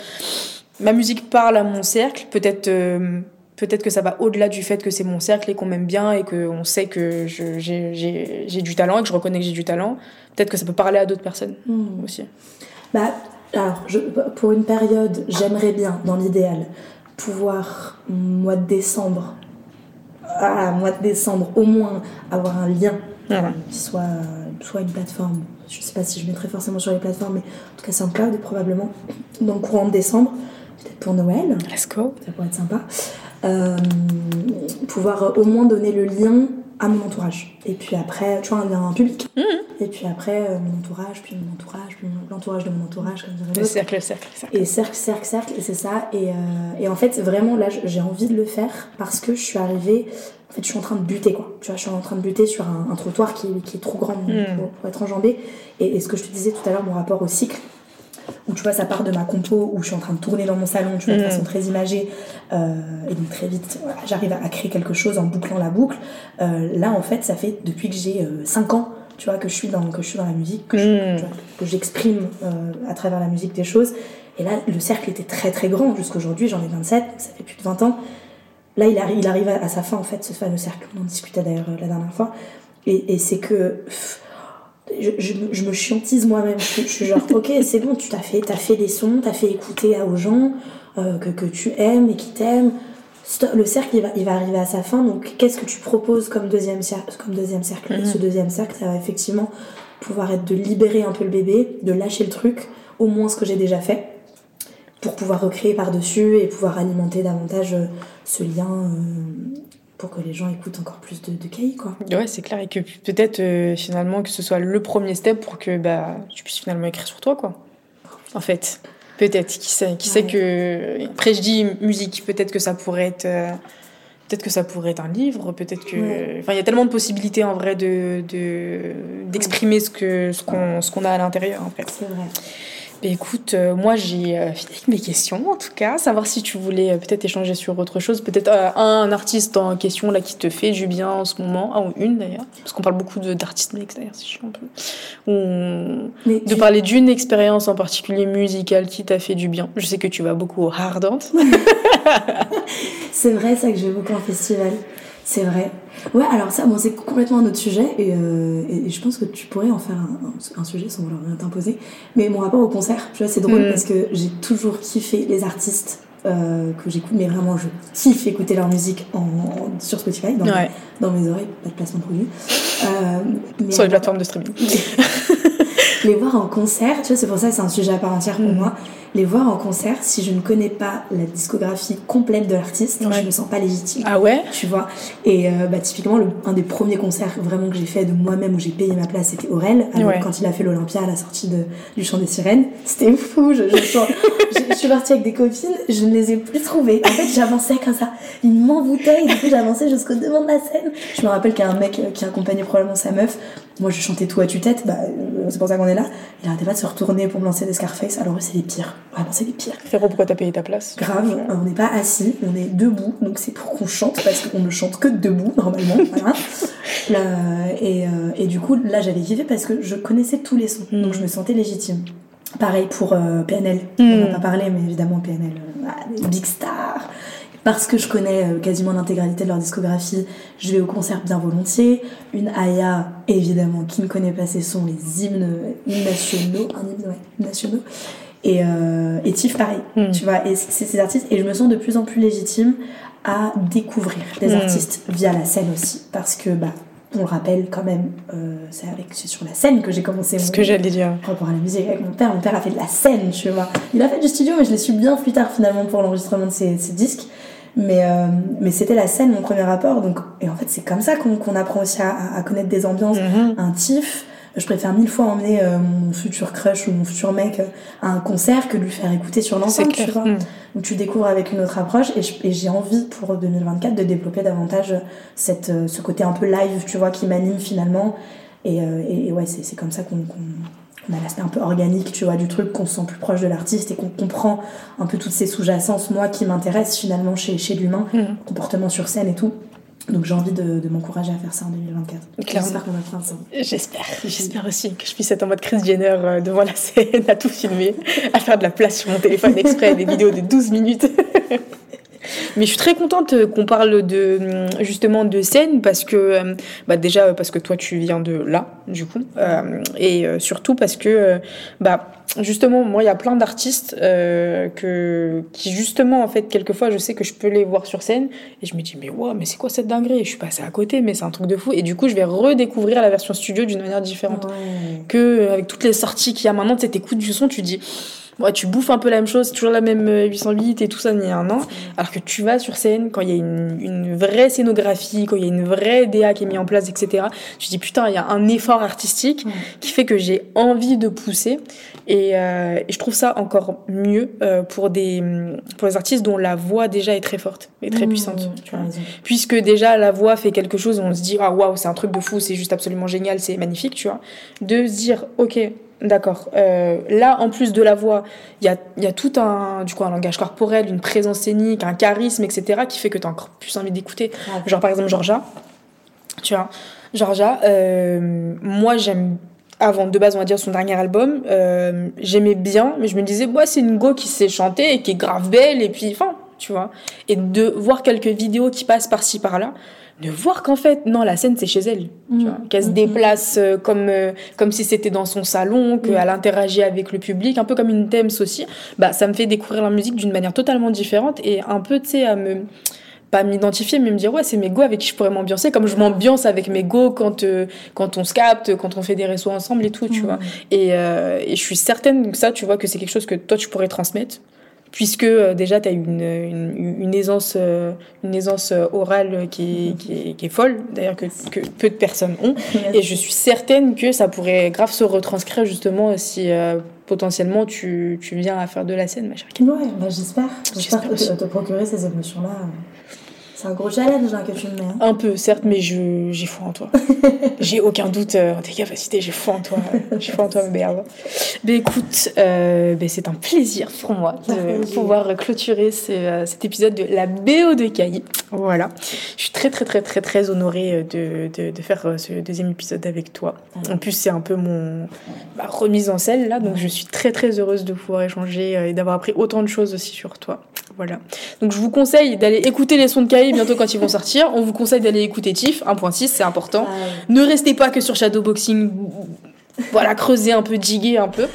ma musique parle à mon cercle, peut-être. euh, Peut-être que ça va au-delà du fait que c'est mon cercle et qu'on m'aime bien et qu'on sait que j'ai du talent et que je reconnais que j'ai du talent. Peut-être que ça peut parler à d'autres personnes Hmm. aussi. Bah, alors, je, pour une période, j'aimerais bien, dans l'idéal, pouvoir, mois de décembre, ah, mois de décembre, au moins avoir un lien qui soit, soit une plateforme. Je sais pas si je mettrai forcément sur les plateformes, mais en tout cas SoundCloud probablement dans le courant de décembre, peut-être pour Noël, Let's go. ça pourrait être sympa. Euh, pouvoir au moins donner le lien à mon entourage. Et puis après, tu vois, un public. Mhm. Et puis après, euh, mon entourage, puis mon entourage, puis l'entourage de mon entourage, comme dirait Le cercle, le cercle, le cercle. Et cercle, cercle, cercle, et c'est ça. Et, euh, et en fait, vraiment, là, j'ai envie de le faire parce que je suis arrivée. En fait, je suis en train de buter, quoi. Tu vois, je suis en train de buter sur un, un trottoir qui, qui est trop grand Mm. pour, pour être enjambé. Et, et ce que je te disais tout à l'heure, mon rapport au cycle, où tu vois, ça part de ma compo, où je suis en train de tourner dans mon salon, tu vois, de Mm. façon très imagée. euh, et donc, très vite, voilà, j'arrive à, à créer quelque chose en bouclant la boucle. Euh, là, en fait, ça fait depuis que j'ai 5 ans, tu vois, que je suis dans, que je suis dans la musique, que je- Mm. vois, que j'exprime euh, à travers la musique des choses. Et là, le cercle était très très grand. Jusqu'aujourd'hui, j'en ai 27, donc ça fait plus de 20 ans. Là, il arrive, il arrive à, à sa fin, en fait, ce fameux cercle. On en discutait d'ailleurs euh, la dernière fois. Et, et c'est que. pff, je, je, je me chiantise moi-même. Je, je suis genre, ok, c'est bon, tu t'as fait, t'as fait des sons, t'as fait écouter à- aux gens euh, que, que tu aimes et qui t'aiment. Le cercle, il va, il va arriver à sa fin. Donc, qu'est-ce que tu proposes comme deuxième, cercle, comme deuxième cercle? Et Mhm. ce deuxième cercle, ça va effectivement pouvoir être de libérer un peu le bébé, de lâcher le truc, au moins ce que j'ai déjà fait, pour pouvoir recréer par-dessus et pouvoir alimenter davantage euh, ce lien euh, pour que les gens écoutent encore plus de, de Kay, quoi. Ouais, c'est clair. Et que peut-être euh, finalement que ce soit le premier step pour que bah, tu puisses finalement écrire sur toi, quoi. En fait. Peut-être. Qui sait, qui sait que. Après, je dis musique. Peut-être que ça pourrait être. euh, Peut-être que ça pourrait être un livre, peut-être que. Ouais. Enfin, il y a tellement de possibilités en vrai de de- d'exprimer ce que ce qu'on ce qu'on a à l'intérieur en fait. C'est vrai. Ben, écoute, euh, moi j'ai euh, fini avec mes questions en tout cas. Savoir si tu voulais euh, peut-être échanger sur autre chose, peut-être un artiste en question là qui te fait du bien en ce moment, un ou une d'ailleurs, parce qu'on parle beaucoup de- d'artistes mix d'ailleurs, c'est chiant un peu. Ou Mais de tu- parler d'une expérience en particulier musicale qui t'a fait du bien. Je sais que tu vas beaucoup au Ardente. (laughs) C'est vrai, ça que j'ai beaucoup en festival. C'est vrai. Ouais, alors ça, bon, c'est complètement un autre sujet et, euh, et je pense que tu pourrais en faire un, un- un sujet sans vouloir rien t'imposer. Mais mon rapport au concert, tu vois, c'est drôle Mm. parce que j'ai toujours kiffé les artistes euh, que j'écoute, mais vraiment, je kiffe écouter leur musique en, en- sur Spotify, dans, Ouais. dans mes oreilles, pas de placement produit. Sur les plateformes de streaming. (laughs) les voir en concert, tu vois, c'est pour ça que c'est un sujet à part entière pour mm. moi. Les voir en concert, si je ne connais pas la discographie complète de l'artiste, je je me sens pas légitime. Ah ouais? Tu vois Et euh, bah, typiquement, le, un des premiers concerts vraiment que j'ai fait de moi-même où j'ai payé ma place, c'était Aurel, quand il a fait l'Olympia à la sortie de, du Chant des Sirènes. C'était fou, je, (laughs) je, je, suis partie avec des copines, je ne les ai plus trouvées. En fait, j'avançais comme ça. Ils m'envoûtaient et du coup, j'avançais jusqu'au devant de la scène. Je me rappelle qu'il y a un mec euh, qui accompagnait probablement sa meuf. Moi, je chantais tout à tue-tête, bah, euh, c'est pour ça qu'on est là. Il arrêtait pas de se retourner pour me lancer des Scarface. Alors, c'est les pires. Vraiment, c'est les pires. Frérot, pourquoi t'as payé ta place? Grave, on n'est pas assis, on est debout. Donc, c'est pour qu'on chante parce qu'on ne chante que debout, normalement. (laughs) voilà. et, euh, et, du coup, là, j'avais kiffé parce que je connaissais tous les sons. Donc, je me sentais légitime. Pareil pour euh, PNL. On n'a hmm. pas parlé, mais évidemment, PNL, euh, big star parce que je connais euh, quasiment l'intégralité de leur discographie, je vais au concert bien volontiers. Une Aya, évidemment, qui ne connaît pas ces sons, les hymnes, nationaux, un hymne, ouais, nationaux. Et, euh, et Tiff, pareil, hmm. tu vois, et c'est ces artistes, et je me sens de plus en plus légitime à découvrir des hmm. artistes via la scène aussi, parce que, bah, on le rappelle quand même, euh, c'est avec sur la scène que j'ai commencé ce que j'allais dire rapport à la musique avec mon père. Mon père a fait de la scène, tu vois. Il a fait du studio, mais je l'ai su bien plus tard finalement pour l'enregistrement de ses, ses disques. Mais, euh, mais c'était la scène, mon premier rapport. Donc, et en fait, c'est comme ça qu'on apprend aussi à, à, connaître des ambiances. Mm-hmm. Un tif, je préfère mille fois emmener euh, mon futur crush ou mon futur mec euh, à un concert que lui faire écouter sur l'ensemble, tu vois. Mm. Où tu découvres avec une autre approche. Et j'ai envie pour 2024 de développer davantage cette, ce côté un peu live, tu vois, qui m'anime finalement. Et, et, ouais, c'est comme ça qu'on on a l'aspect un peu organique, tu vois, du truc, qu'on se sent plus proche de l'artiste et qu'on comprend un peu toutes ces sous-jacences, moi, qui m'intéressent finalement chez, chez l'humain, mm. comportement sur scène et tout. Donc j'ai envie de, de m'encourager à faire ça en 2024. J'espère qu'on va faire ça. J'espère. J'espère aussi que je puisse être en mode Chris Jenner euh, devant la scène, à tout filmer, à faire de la place sur mon téléphone exprès, des vidéos de 12 minutes. (laughs) Mais je suis très contente euh, qu'on parle de justement de scène parce que euh, bah déjà parce que toi tu viens de là du coup euh, et surtout parce que bah justement moi il y a plein d'artistes que qui justement en fait quelquefois je sais que je peux les voir sur scène et je me dis mais wow mais c'est quoi cette dinguerie? Je suis passée à côté mais c'est un truc de fou. Et du coup je vais redécouvrir la version studio d'une manière différente. Que avec toutes les sorties qu'il y a maintenant tu t'écoutes du son tu dis ouais, tu bouffes un peu la même chose, c'est toujours la même 808 euh, et tout ça, il y a un an. Alors que tu vas sur scène, quand il y a une, une, vraie scénographie, quand il y a une vraie DA qui est mise en place, etc., tu te dis putain, il y a un effort artistique qui fait que j'ai envie de pousser. Et, euh, et, je trouve ça encore mieux euh, pour, des, pour les artistes dont la voix déjà est très forte et très mmh, puissante. Tu vois. Puisque déjà la voix fait quelque chose, on se dit ah waouh, c'est un truc de fou, c'est juste absolument génial, c'est magnifique, tu vois. De se dire ok, D'accord. Euh, là, en plus de la voix, il y a, y a, tout un, du coup, un langage corporel, une présence scénique, un charisme, etc., qui fait que tu as encore plus envie d'écouter. Genre, par exemple, Georgia. Tu vois, Georgia, euh, moi, j'aime. Avant, de base, on va dire son dernier album, euh, j'aimais bien, mais je me disais, bah, c'est une go qui sait chanter et qui est grave belle, et puis, enfin, tu vois. Et de voir quelques vidéos qui passent par-ci, par-là, de voir qu'en fait, non, la scène, c'est chez elle. Mm. Qu'elle se mm-hmm. déplace euh, comme, euh, comme si c'était dans son salon, qu'elle mm. interagit avec le public, un peu comme une thème aussi. Bah, ça me fait découvrir la musique d'une manière totalement différente et un peu, tu sais, à me pas m'identifier mais me dire ouais c'est mes go avec qui je pourrais m'ambiancer comme je m'ambiance avec mes go quand euh, quand on se capte quand on fait des réseaux ensemble et tout tu mm. vois et, et je suis certaine que ça tu vois que c'est quelque chose que toi tu pourrais transmettre puisque euh, déjà tu as une, une, une, aisance, euh, une aisance euh, orale qui est, qui est, qui est folle, d'ailleurs que, que, peu de personnes ont. Et je suis certaine que ça pourrait grave se retranscrire justement si potentiellement tu, tu viens à faire de la scène, ma chère. Ouais, bah, j'espère. J'espère te, te procurer ces émotions-là. C'est un gros challenge hein, que tu me mets. Hein. Un peu, certes, mais j'ai foi en toi. (laughs) j'ai aucun doute euh, en tes capacités, j'ai foi en toi. j'ai foi en toi, merde. Mais écoute, euh, ben, c'est un plaisir pour moi de pouvoir clôturer euh, cet épisode de la BO de Kai. Voilà. Je suis très, très, très, très, très honorée de, de, de faire ce deuxième épisode avec toi. En plus, c'est un peu mon ma remise en scène là, donc je suis très, très heureuse de pouvoir échanger et d'avoir appris autant de choses aussi sur toi. Voilà. Donc je vous conseille d'aller écouter les sons de Kai bientôt quand ils vont sortir. On vous conseille d'aller écouter TIFF 1.6, c'est important. Ne restez pas que sur Shadowboxing. Voilà, creuser un peu, diguer un peu.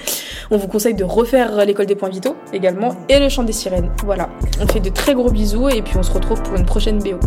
On vous conseille de refaire l'école des points vitaux également et le chant des sirènes. Voilà. On fait de très gros bisous et puis on se retrouve pour une prochaine BO.